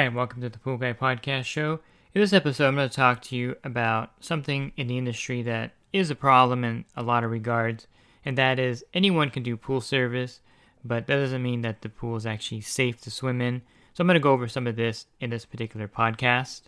Hi, and welcome to the Pool Guy Podcast Show. In this episode, I'm going to talk to you about something in the industry that is a problem in a lot of regards, and that is anyone can do pool service, but that doesn't mean that the pool is actually safe to swim in. So I'm going to go over some of this in this particular podcast.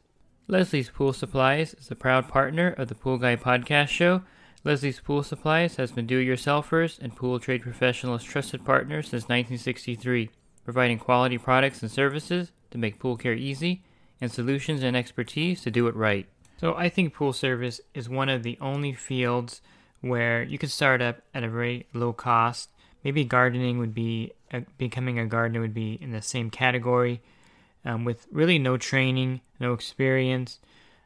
Leslie's Pool Supplies is a proud partner of the Pool Guy Podcast Show. Leslie's Pool Supplies has been do-it-yourselfers and pool trade professionals' trusted partner since 1963, providing quality products and services to make pool care easy and solutions and expertise to do it right. So I think pool service is one of the only fields where you can start up at a very low cost. Maybe gardening would be uh, becoming a gardener would be in the same category, um, with really no training, no experience,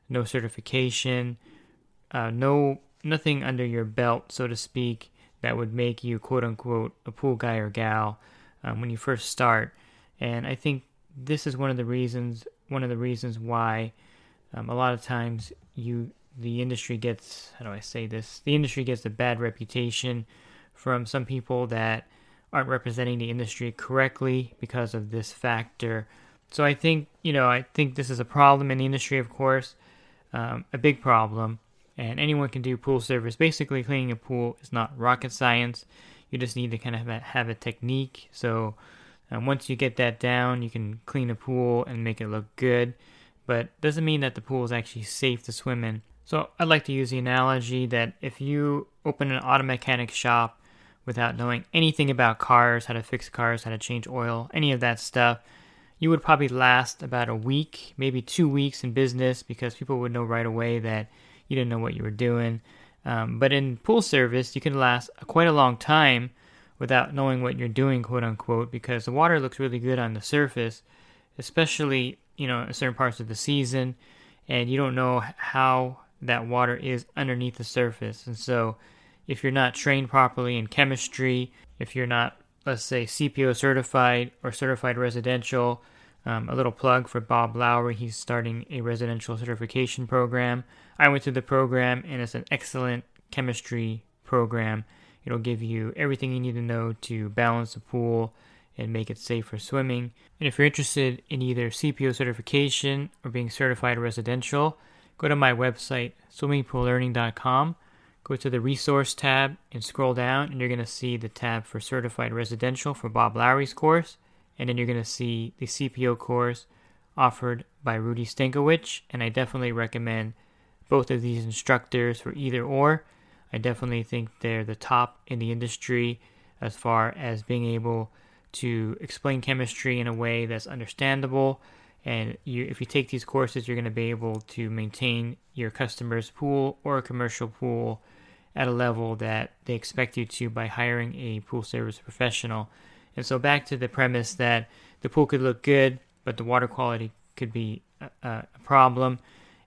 no certification, uh, no nothing under your belt, so to speak, that would make you quote unquote a pool guy or gal um, when you first start. And I think this is one of the reasons one of the reasons why um, a lot of times you the industry gets how do I say this? The industry gets a bad reputation from some people that aren't representing the industry correctly because of this factor. So I think you know I think this is a problem in the industry, of course, um, a big problem, and anyone can do pool service. Basically, cleaning a pool is not rocket science. You just need to kind of have a, have a technique. So um, once you get that down, you can clean a pool and make it look good. But doesn't mean that the pool is actually safe to swim in. So I'd like to use the analogy that if you open an auto mechanic shop without knowing anything about cars, how to fix cars, how to change oil, any of that stuff, you would probably last about a week, maybe two weeks in business because people would know right away that you didn't know what you were doing. Um, but in pool service, you can last quite a long time without knowing what you're doing, quote unquote, because the water looks really good on the surface, especially you know certain parts of the season, and you don't know how that water is underneath the surface. And so, if you're not trained properly in chemistry, if you're not, let's say, CPO certified or certified residential, um, a little plug for Bob Lowry. He's starting a residential certification program. I went through the program, and it's an excellent chemistry program. It'll give you everything you need to know to balance the pool and make it safe for swimming. And if you're interested in either CPO certification or being certified residential, go to my website, swimmingpoollearning.com. Go to the resource tab and scroll down, and you're going to see the tab for certified residential for Bob Lowry's course. And then you're going to see the CPO course offered by Rudy Stankowitz. And I definitely recommend both of these instructors for either or. I definitely think they're the top in the industry as far as being able to explain chemistry in a way that's understandable. And you, if you take these courses, you're going to be able to maintain your customer's pool or a commercial pool at a level that they expect you to by hiring a pool service professional. And so, back to the premise that the pool could look good, but the water quality could be a, a problem.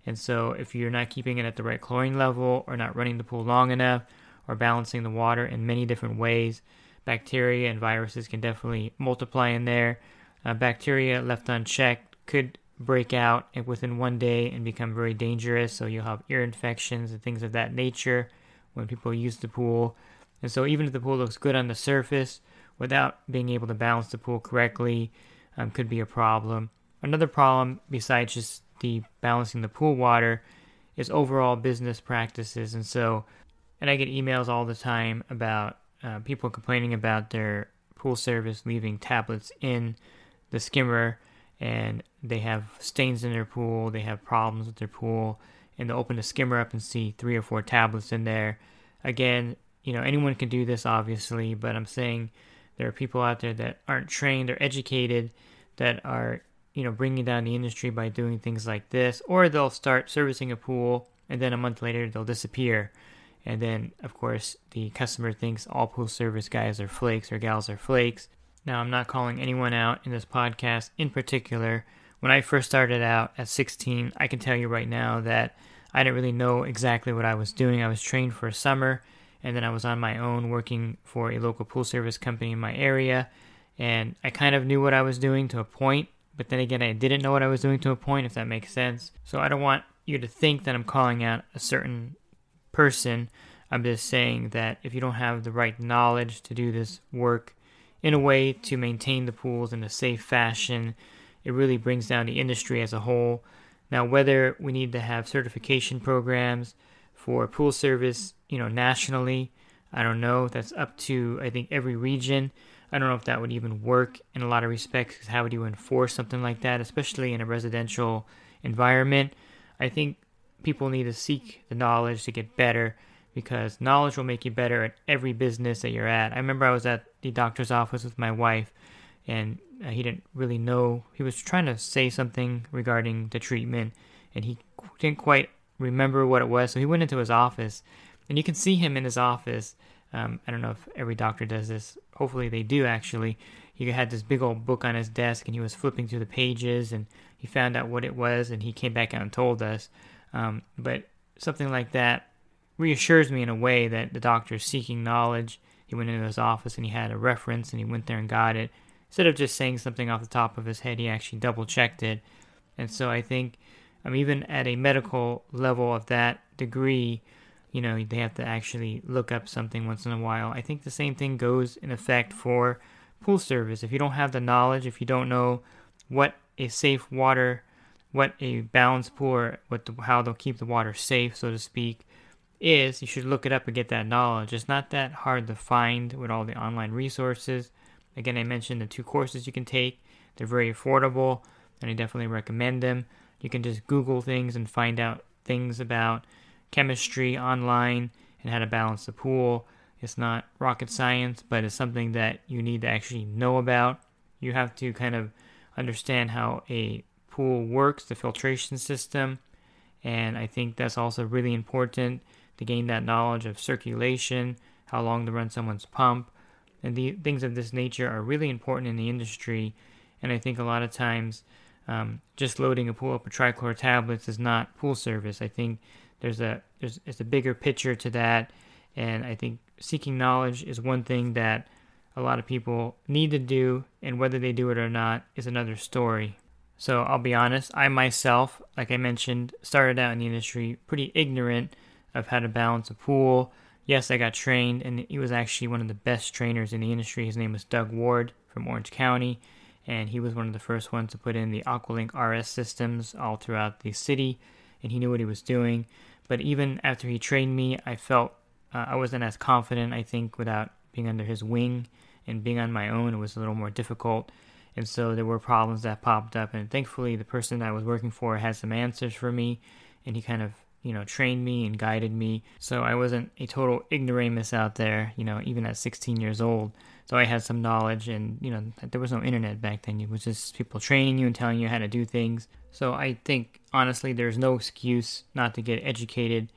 And so, if you're not keeping it at the right chlorine level, or not running the pool long enough, or balancing the water in many different ways, bacteria and viruses can definitely multiply in there. Uh, bacteria left unchecked could break out within one day and become very dangerous. So you'll have ear infections and things of that nature when people use the pool. And so even if the pool looks good on the surface, without being able to balance the pool correctly, um, could be a problem. Another problem, besides just the balancing the pool water, is overall business practices. And so, and I get emails all the time about uh, people complaining about their pool service leaving tablets in the skimmer and they have stains in their pool, they have problems with their pool, and they'll open the skimmer up and see three or four tablets in there. Again, you know, anyone can do this obviously, but I'm saying there are people out there that aren't trained or educated that are, you know, bringing down the industry by doing things like this, or they'll start servicing a pool and then a month later they'll disappear And then, of course, the customer thinks all pool service guys are flakes or gals are flakes. Now, I'm not calling anyone out in this podcast in particular. When I first started out at 16, I can tell you right now that I didn't really know exactly what I was doing. I was trained for a summer, and then I was on my own working for a local pool service company in my area. And I kind of knew what I was doing to a point, but then again, I didn't know what I was doing to a point, if that makes sense. So I don't want you to think that I'm calling out a certain person. I'm just saying that if you don't have the right knowledge to do this work in a way to maintain the pools in a safe fashion, it really brings down the industry as a whole. Now, whether we need to have certification programs for pool service, you know, nationally, I don't know. That's up to I think every region. I don't know if that would even work in a lot of respects. How would you enforce something like that, especially in a residential environment? I think people need to seek the knowledge to get better because knowledge will make you better at every business that you're at. I remember I was at the doctor's office with my wife, and uh, he didn't really know. He was trying to say something regarding the treatment, and he didn't quite remember what it was. So he went into his office, and you can see him in his office. Um, I don't know if every doctor does this. Hopefully, they do actually. He had this big old book on his desk, and he was flipping through the pages, and he found out what it was, and he came back out and told us. Um, but something like that reassures me in a way that the doctor is seeking knowledge. He went into his office and he had a reference, and he went there and got it. Instead of just saying something off the top of his head, he actually double checked it. And so I think, um, even at a medical level of that degree, you know, they have to actually look up something once in a while. I think the same thing goes in effect for pool service. If you don't have the knowledge, if you don't know what a safe water, what a balanced pool, or what the, how they'll keep the water safe, so to speak, is, you should look it up and get that knowledge. It's not that hard to find with all the online resources. Again, I mentioned the two courses you can take. They're very affordable, and I definitely recommend them. You can just Google things and find out things about chemistry online and how to balance the pool. It's not rocket science, but it's something that you need to actually know about. You have to kind of understand how a pool works, the filtration system, and I think that's also really important to gain that knowledge of circulation, how long to run someone's pump, and the things of this nature are really important in the industry. And I think a lot of times, um, just loading a pool up with trichlor tablets is not pool service. I think there's a there's it's a bigger picture to that, and I think seeking knowledge is one thing that a lot of people need to do, and whether they do it or not is another story. So I'll be honest, I myself, like I mentioned, started out in the industry pretty ignorant of how to balance a pool. Yes, I got trained, and he was actually one of the best trainers in the industry. His name was Doug Ward from Orange County, and he was one of the first ones to put in the Aqualink RS systems all throughout the city, and he knew what he was doing. But even after he trained me, I felt uh, I wasn't as confident, I think, without being under his wing and being on my own. It was a little more difficult. And so there were problems that popped up. And thankfully, the person I was working for had some answers for me. And he kind of, you know, trained me and guided me. So I wasn't a total ignoramus out there, you know, even at 16 years old. So I had some knowledge. And, you know, there was no internet back then. It was just people training you and telling you how to do things. So I think, honestly, there's no excuse not to get educated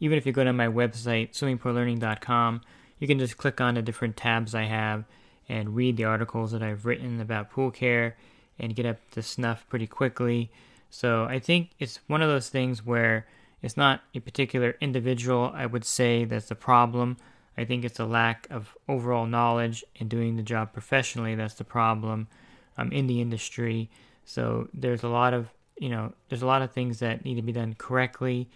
even if you go to my website, swimmingpoollearning.com, you can just click on the different tabs I have and read the articles that I've written about pool care and get up to snuff pretty quickly. So I think it's one of those things where it's not a particular individual, I would say, that's the problem. I think it's a lack of overall knowledge and doing the job professionally that's the problem um, in the industry. So there's a lot of, you know, there's a lot of things that need to be done correctly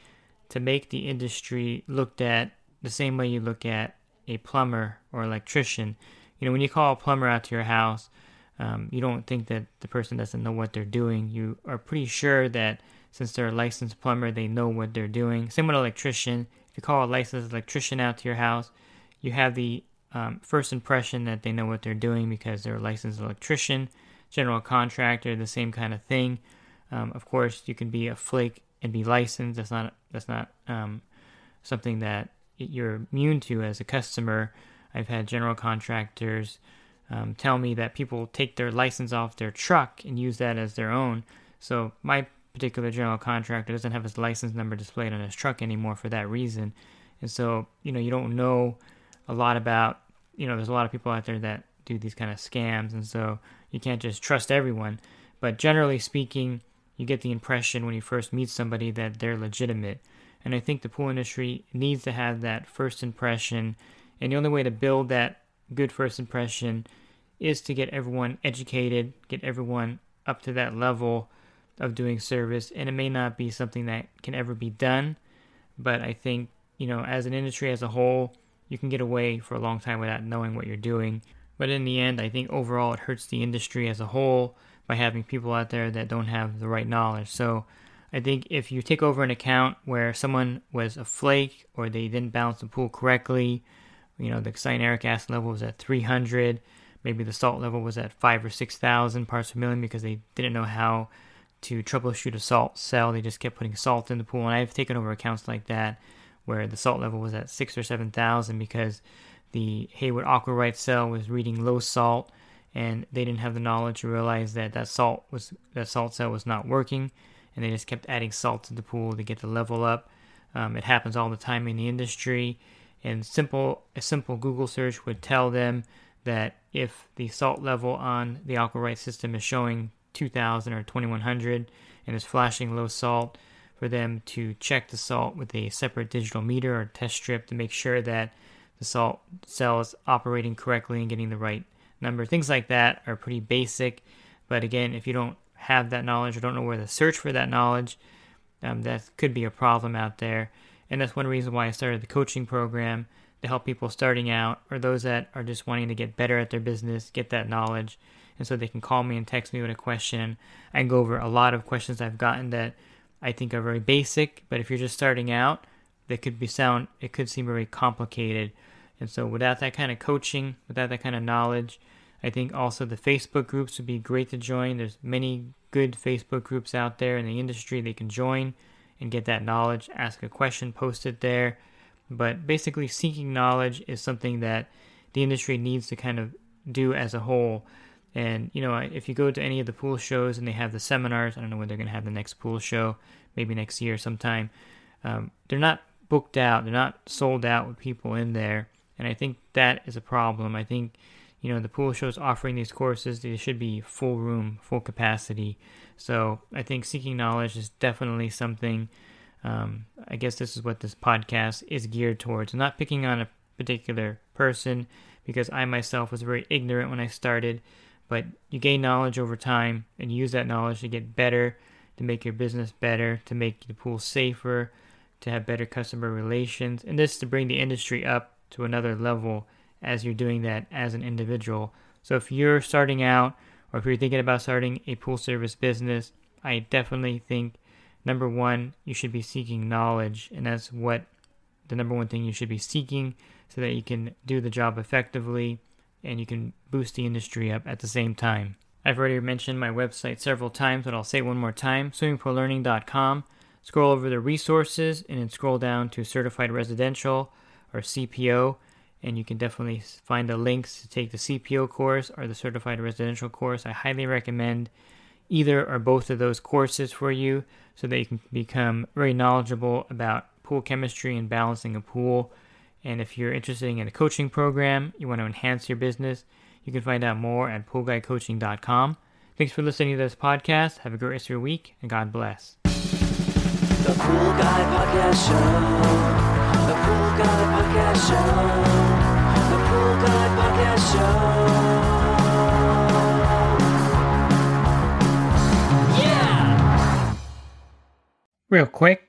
to make the industry looked at the same way you look at a plumber or electrician. You know, when you call a plumber out to your house, um, you don't think that the person doesn't know what they're doing. You are pretty sure that since they're a licensed plumber, they know what they're doing. Same with an electrician. If you call a licensed electrician out to your house, you have the um, first impression that they know what they're doing because they're a licensed electrician, general contractor, the same kind of thing. Um, of course, you can be a flake and be licensed. That's not that's not um, something that you're immune to as a customer. I've had general contractors um, tell me that people take their license off their truck and use that as their own. So my particular general contractor doesn't have his license number displayed on his truck anymore for that reason. And so, you know, you don't know a lot about, you know, there's a lot of people out there that do these kind of scams. And so you can't just trust everyone. But generally speaking, you get the impression when you first meet somebody that they're legitimate. And I think the pool industry needs to have that first impression. And the only way to build that good first impression is to get everyone educated, get everyone up to that level of doing service. And it may not be something that can ever be done, but I think, you know, as an industry as a whole, you can get away for a long time without knowing what you're doing. But in the end, I think overall it hurts the industry as a whole by having people out there that don't have the right knowledge. So I think if you take over an account where someone was a flake or they didn't balance the pool correctly, you know, the cyanuric acid level was at 300, maybe the salt level was at 5 or 6,000 parts per million because they didn't know how to troubleshoot a salt cell. They just kept putting salt in the pool. And I've taken over accounts like that where the salt level was at 6 or 7,000 because the Hayward Aquarite cell was reading low salt and they didn't have the knowledge to realize that that salt was that salt cell was not working and they just kept adding salt to the pool to get the level up. Um, it happens all the time in the industry, and simple a simple Google search would tell them that if the salt level on the Aquarite system is showing 2,000 or 2,100 and is flashing low salt, for them to check the salt with a separate digital meter or test strip to make sure that the salt cell is operating correctly and getting the right number. Things like that are pretty basic, but again, if you don't have that knowledge or don't know where to search for that knowledge, um, that could be a problem out there. And that's one reason why I started the coaching program to help people starting out or those that are just wanting to get better at their business, get that knowledge. And so they can call me and text me with a question. I go over a lot of questions I've gotten that I think are very basic, but if you're just starting out, that could be sound it could seem very complicated. And so without that kind of coaching, without that kind of knowledge, I think also the Facebook groups would be great to join. There's many good Facebook groups out there in the industry they can join and get that knowledge, ask a question, post it there. But basically, seeking knowledge is something that the industry needs to kind of do as a whole. And, you know, if you go to any of the pool shows and they have the seminars, I don't know when they're going to have the next pool show, maybe next year sometime, um, they're not booked out, they're not sold out with people in there. And I think that is a problem. I think you know the pool shows offering these courses they should be full room full capacity so i think seeking knowledge is definitely something um, i guess this is what this podcast is geared towards I'm not picking on a particular person because i myself was very ignorant when i started but you gain knowledge over time and use that knowledge to get better to make your business better to make the pool safer to have better customer relations and this to bring the industry up to another level as you're doing that as an individual. So if you're starting out or if you're thinking about starting a pool service business, I definitely think number one, you should be seeking knowledge, and that's what the number one thing you should be seeking so that you can do the job effectively and you can boost the industry up at the same time. I've already mentioned my website several times, but I'll say one more time swimmingpoollearning.com. Scroll over the resources and then scroll down to certified residential or CPO and you can definitely find the links to take the CPO course or the certified residential course. I highly recommend either or both of those courses for you so that you can become very knowledgeable about pool chemistry and balancing a pool. And if you're interested in a coaching program, you want to enhance your business, you can find out more at poolguycoaching.com. Thanks for listening to this podcast. Have a great rest of your week, and God bless. The Pool Guy Podcast Show. The Pool Guy Podcast Show. The Pool Guy Podcast Show. Yeah! Real quick,